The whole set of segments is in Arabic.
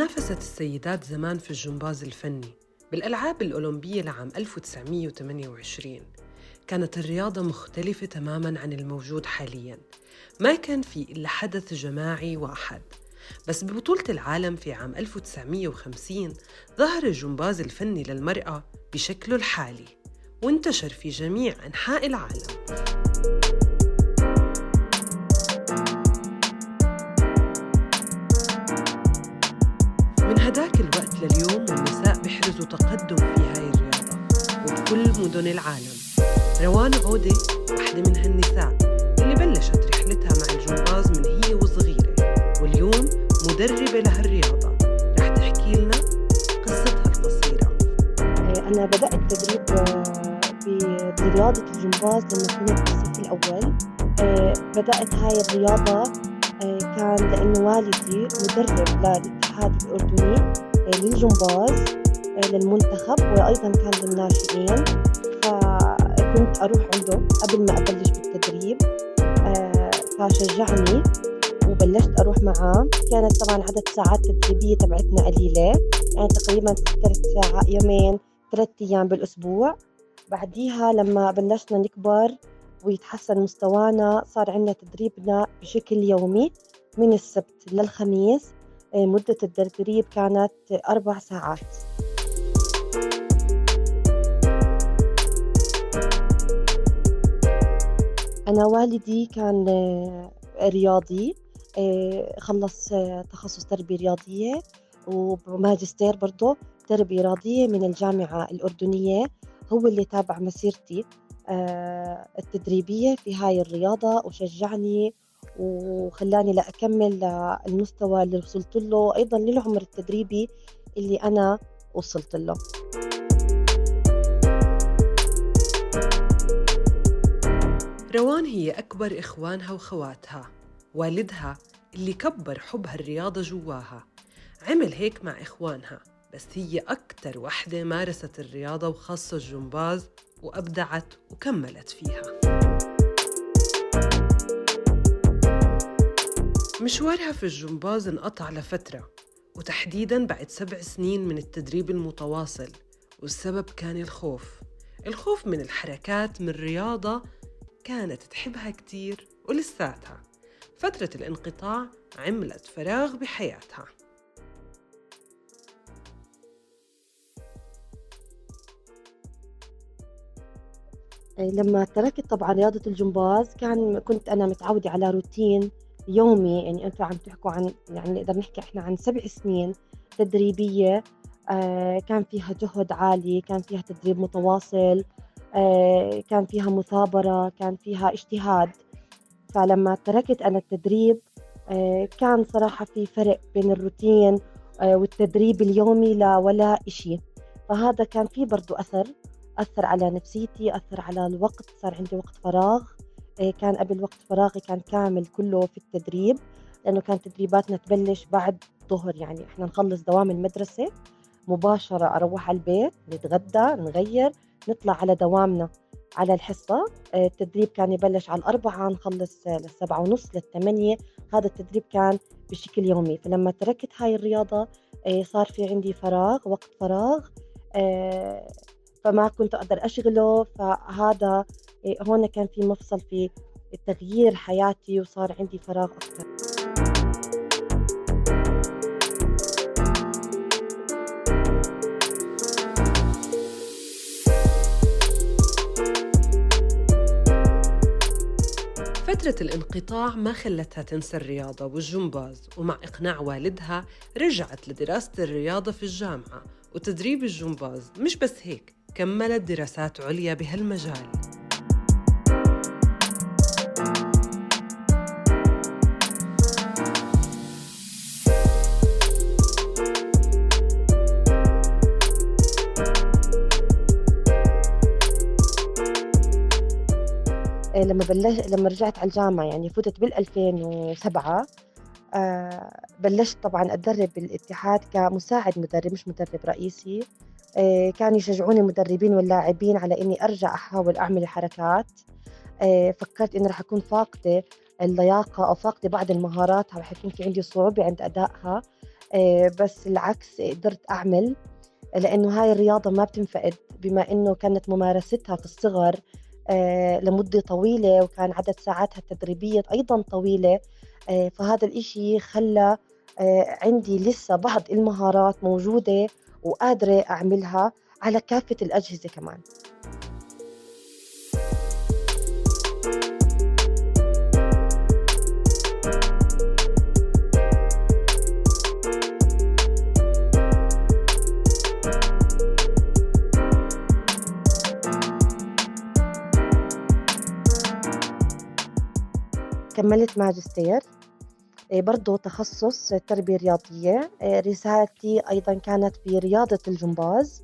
تنافست السيدات زمان في الجمباز الفني بالألعاب الأولمبية لعام 1928 كانت الرياضة مختلفة تماماً عن الموجود حالياً. ما كان في إلا حدث جماعي وأحد. بس ببطولة العالم في عام 1950 ظهر الجمباز الفني للمرأة بشكله الحالي وانتشر في جميع أنحاء العالم. هداك الوقت لليوم والنساء بيحرزوا تقدم في هاي الرياضة وبكل مدن العالم. روان عودة واحدة من هالنساء اللي بلشت رحلتها مع الجمباز من هي وصغيرة واليوم مدربة لهالرياضة. رح تحكي لنا قصتها القصيرة. أنا بدأت تدريب برياضة الجمباز لما كنت بالصف الأول. بدأت هاي الرياضة كان لأنه والدي مدرب للاتحاد الأردني للجمباز للمنتخب وأيضا كان للناشئين فكنت أروح عنده قبل ما أبلش بالتدريب. فشجعني وبلشت أروح معاه. كانت طبعا عدد ساعات تدريبية تبعتنا قليلة. يعني تقريبا ثلاث ساعات يومين ثلاث أيام بالأسبوع. بعديها لما بلشنا نكبر ويتحسن مستوانا صار عندنا تدريبنا بشكل يومي من السبت للخميس. مدة التدريب كانت أربع ساعات. أنا والدي كان رياضي خلص تخصص تربية رياضية وماجستير برضه تربية رياضية من الجامعة الأردنية. هو اللي تابع مسيرتي التدريبية في هاي الرياضة وشجعني وخلاني لأكمل المستوى اللي وصلت له أيضا للعمر التدريبي اللي أنا وصلت له. روان هي أكبر إخوانها وخواتها والدها اللي كبر حب هالرياضة جواها. عمل هيك مع إخوانها بس هي أكتر وحدة مارست الرياضة وخاصة الجمباز وأبدعت وكملت فيها. مشوارها في الجمباز انقطع لفترة وتحديداً بعد سبع سنين من التدريب المتواصل والسبب كان الخوف. الخوف من الحركات من رياضة كانت تحبها كتير ولساتها. فترة الانقطاع عملت فراغ بحياتها. لما تركت طبعا رياضة الجمباز كان كنت أنا متعودة على روتين يومي يعني أنتم عم تحكوا عن يعني نقدر نحكي إحنا عن سبع سنين تدريبية آه كان فيها جهد عالي كان فيها تدريب متواصل آه كان فيها مثابرة كان فيها اجتهاد. فلما تركت أنا التدريب آه كان صراحة في فرق بين الروتين والتدريب اليومي لا ولا إشي. فهذا كان فيه برضو أثر أثر على نفسيتي أثر على الوقت صار عندي وقت فراغ. كان قبل وقت فراغي كان كامل كله في التدريب لأنه كان تدريباتنا تبلش بعد ظهر يعني إحنا نخلص دوام المدرسة مباشرة أروح على البيت نتغدى نغير نطلع على دوامنا على الحصة. التدريب كان يبلش على الأربعة نخلص للسبعة ونص للثمانية. هذا التدريب كان بشكل يومي. فلما تركت هاي الرياضة صار في عندي فراغ وقت فراغ فما كنت أقدر أشغله. فهذا هون كان في مفصل في تغيير حياتي وصار عندي فراغ أكثر. فترة الانقطاع ما خلتها تنسى الرياضة والجمباز ومع إقناع والدها رجعت لدراسة الرياضة في الجامعة وتدريب الجمباز مش بس هيك كملت دراسات عليا بهالمجال. لما بلش لما رجعت على الجامعة يعني فتت بال 2007 آه بلشت طبعا أتدرب بالاتحاد كمساعد مدرب مش مدرب رئيسي. آه كانوا يشجعوني المدربين واللاعبين على إني أرجع أحاول أعمل الحركات آه فكرت إني راح أكون فاقدة اللياقة أو فاقدة بعض المهارات راح يكون في عندي صعوبة عند أدائها. آه، بس العكس قدرت أعمل لأنه هاي الرياضة ما بتنفقد بما إنه كانت ممارستها في الصغر آه، لمدة طويلة وكان عدد ساعاتها التدريبية أيضا طويلة. آه، فهذا الإشي خلى عندي لسه بعض المهارات موجودة وقادرة أعملها على كافة الأجهزة كمان. كملت ماجستير. آه، برضه تخصص تربية رياضية. آه، رسالتي أيضا كانت في رياضة الجمباز.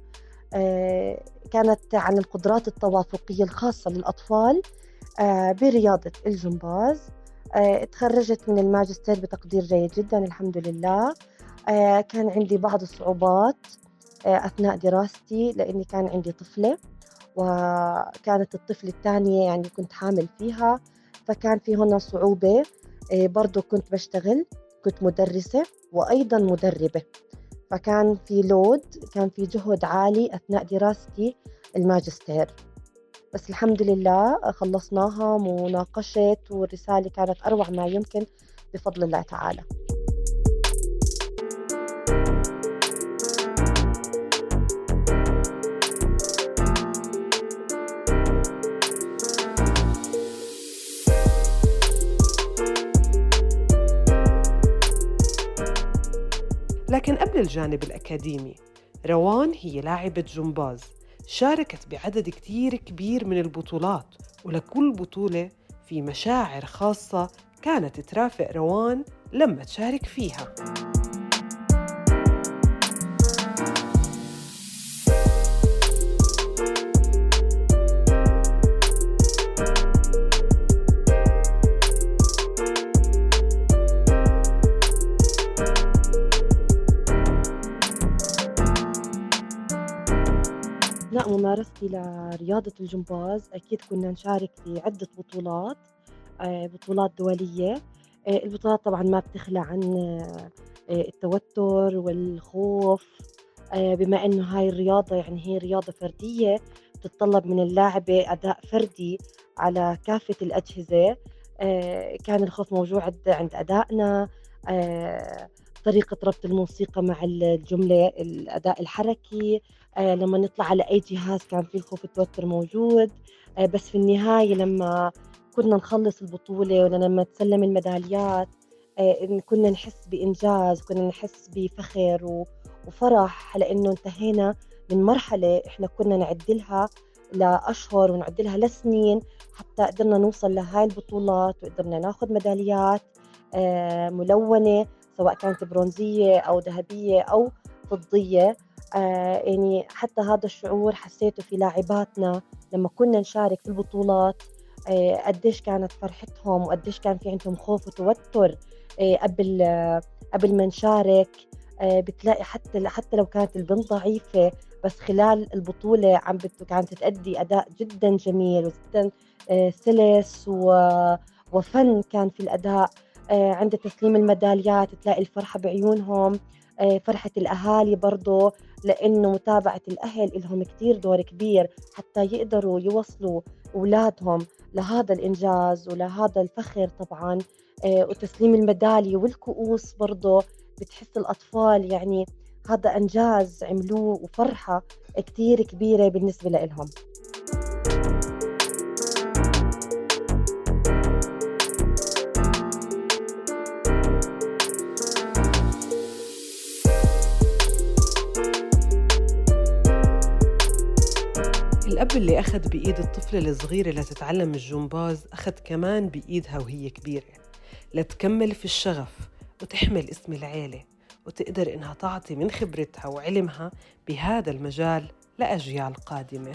آه، كانت عن القدرات التوافقية الخاصة للأطفال برياضة الجمباز. تخرجت من الماجستير بتقدير جيد جدا الحمد لله. كان عندي بعض الصعوبات أثناء دراستي لأني كان عندي طفلة وكانت الطفلة الثانية يعني كنت حامل فيها. فكان في هنا صعوبة آه، برضو كنت بشتغل كنت مدرسة وأيضا مدربة. فكان في لود كان في جهد عالي أثناء دراستي الماجستير. بس الحمد لله خلصناها مناقشة والرسالة كانت أروع ما يمكن بفضل الله تعالى. لكن قبل الجانب الأكاديمي روان هي لاعبة جمباز شاركت بعدد كتير كبير من البطولات ولكل بطولة في مشاعر خاصة كانت ترافق روان لما تشارك فيها. ممارستي لرياضة الجمباز أكيد كنا نشارك في عدة بطولات آه، بطولات دولية. آه، البطولات طبعا ما بتخلى عن آه، التوتر والخوف. بما إنه هاي الرياضة يعني هي رياضة فردية بتتطلب من اللاعبة أداء فردي على كافة الأجهزة. كان الخوف موجود عند أدائنا. طريقة ربط الموسيقى مع الجملة الأداء الحركي. لما نطلع على أي جهاز كان في خوف التوتر موجود. آه، بس في النهاية لما كنا نخلص البطولة ولا لما تسلم الميداليات آه، كنا نحس بإنجاز كنا نحس بفخر وفرح لأنه انتهينا من مرحلة إحنا كنا نعدلها لأشهر ونعدلها لسنين حتى قدرنا نوصل لهاي البطولات وقدرنا ناخذ ميداليات ملونة سواء كانت برونزية أو ذهبية أو فضية. آه يعني حتى هذا الشعور حسيته في لاعباتنا لما كنا نشارك في البطولات آه قديش كانت فرحتهم وقديش كان في عندهم خوف وتوتر آه قبل آه قبل ما نشارك. آه بتلاقي حتى حتى لو كانت البنت ضعيفة بس خلال البطولة عم كانت تأدي أداء جدا جميل وجدا آه سلس وفن كان في الأداء. آه، عند تسليم الميداليات تلاقي الفرحة بعيونهم. آه، فرحة الأهالي برضو لأنه متابعة الأهل لهم كتير دور كبير حتى يقدروا يوصلوا أولادهم لهذا الإنجاز ولهذا الفخر طبعا. آه، وتسليم الميدالية والكؤوس برضو بتحس الأطفال يعني هذا إنجاز عملوه وفرحة كتير كبيرة بالنسبة لهم اللي أخذ بإيد الطفلة الصغيرة لتتعلم الجمباز أخذ كمان بإيدها وهي كبيرة. لتكمل في الشغف وتحمل اسم العيلة وتقدر إنها تعطي من خبرتها وعلمها بهذا المجال لأجيال قادمة.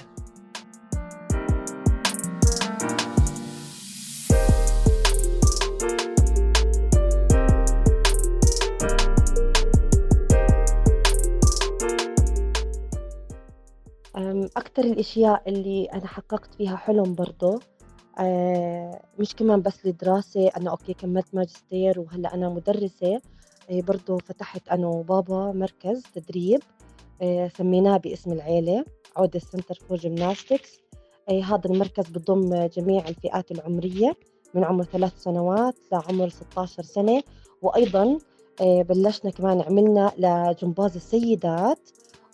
أكتر الأشياء اللي أنا حققت فيها حلم برضه آه، مش كمان بس الدراسة أنا okay كملت ماجستير وهلأ أنا مدرسة. آه، برضه فتحت أنا وبابا مركز تدريب آه، سميناه باسم العيلة عودة Center for Gymnastics هذا المركز بضم جميع الفئات العمرية من عمر ثلاث سنوات لعمر 16 سنة. وأيضا بلشنا كمان عملنا لجمباز السيدات.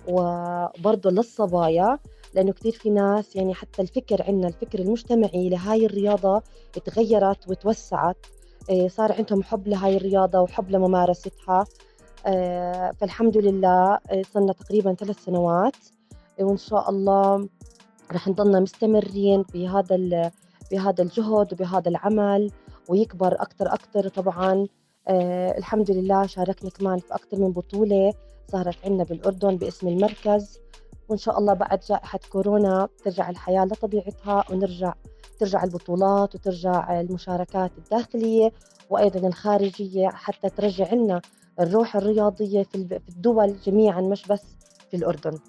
وبرضه للصبايا لأنه كثير في ناس يعني حتى الفكر عندنا الفكر المجتمعي لهاي الرياضة تغيرت وتوسعت. إيه، صار عندهم حب لهاي الرياضة وحب لممارستها. إيه، فالحمد لله إيه، صرنا تقريبا ثلاث سنوات. وإن شاء الله رح نضلنا مستمرين بهذا بهذا الجهد وبهذا العمل ويكبر أكثر أكثر طبعا الحمد لله شاركنا كمان في أكثر من بطولة صارت عندنا بالأردن باسم المركز. وإن شاء الله بعد جائحة كورونا ترجع الحياة لطبيعتها ونرجع ترجع البطولات وترجع المشاركات الداخلية وأيضا الخارجية حتى ترجع لنا الروح الرياضية في الدول جميعا مش بس في الأردن.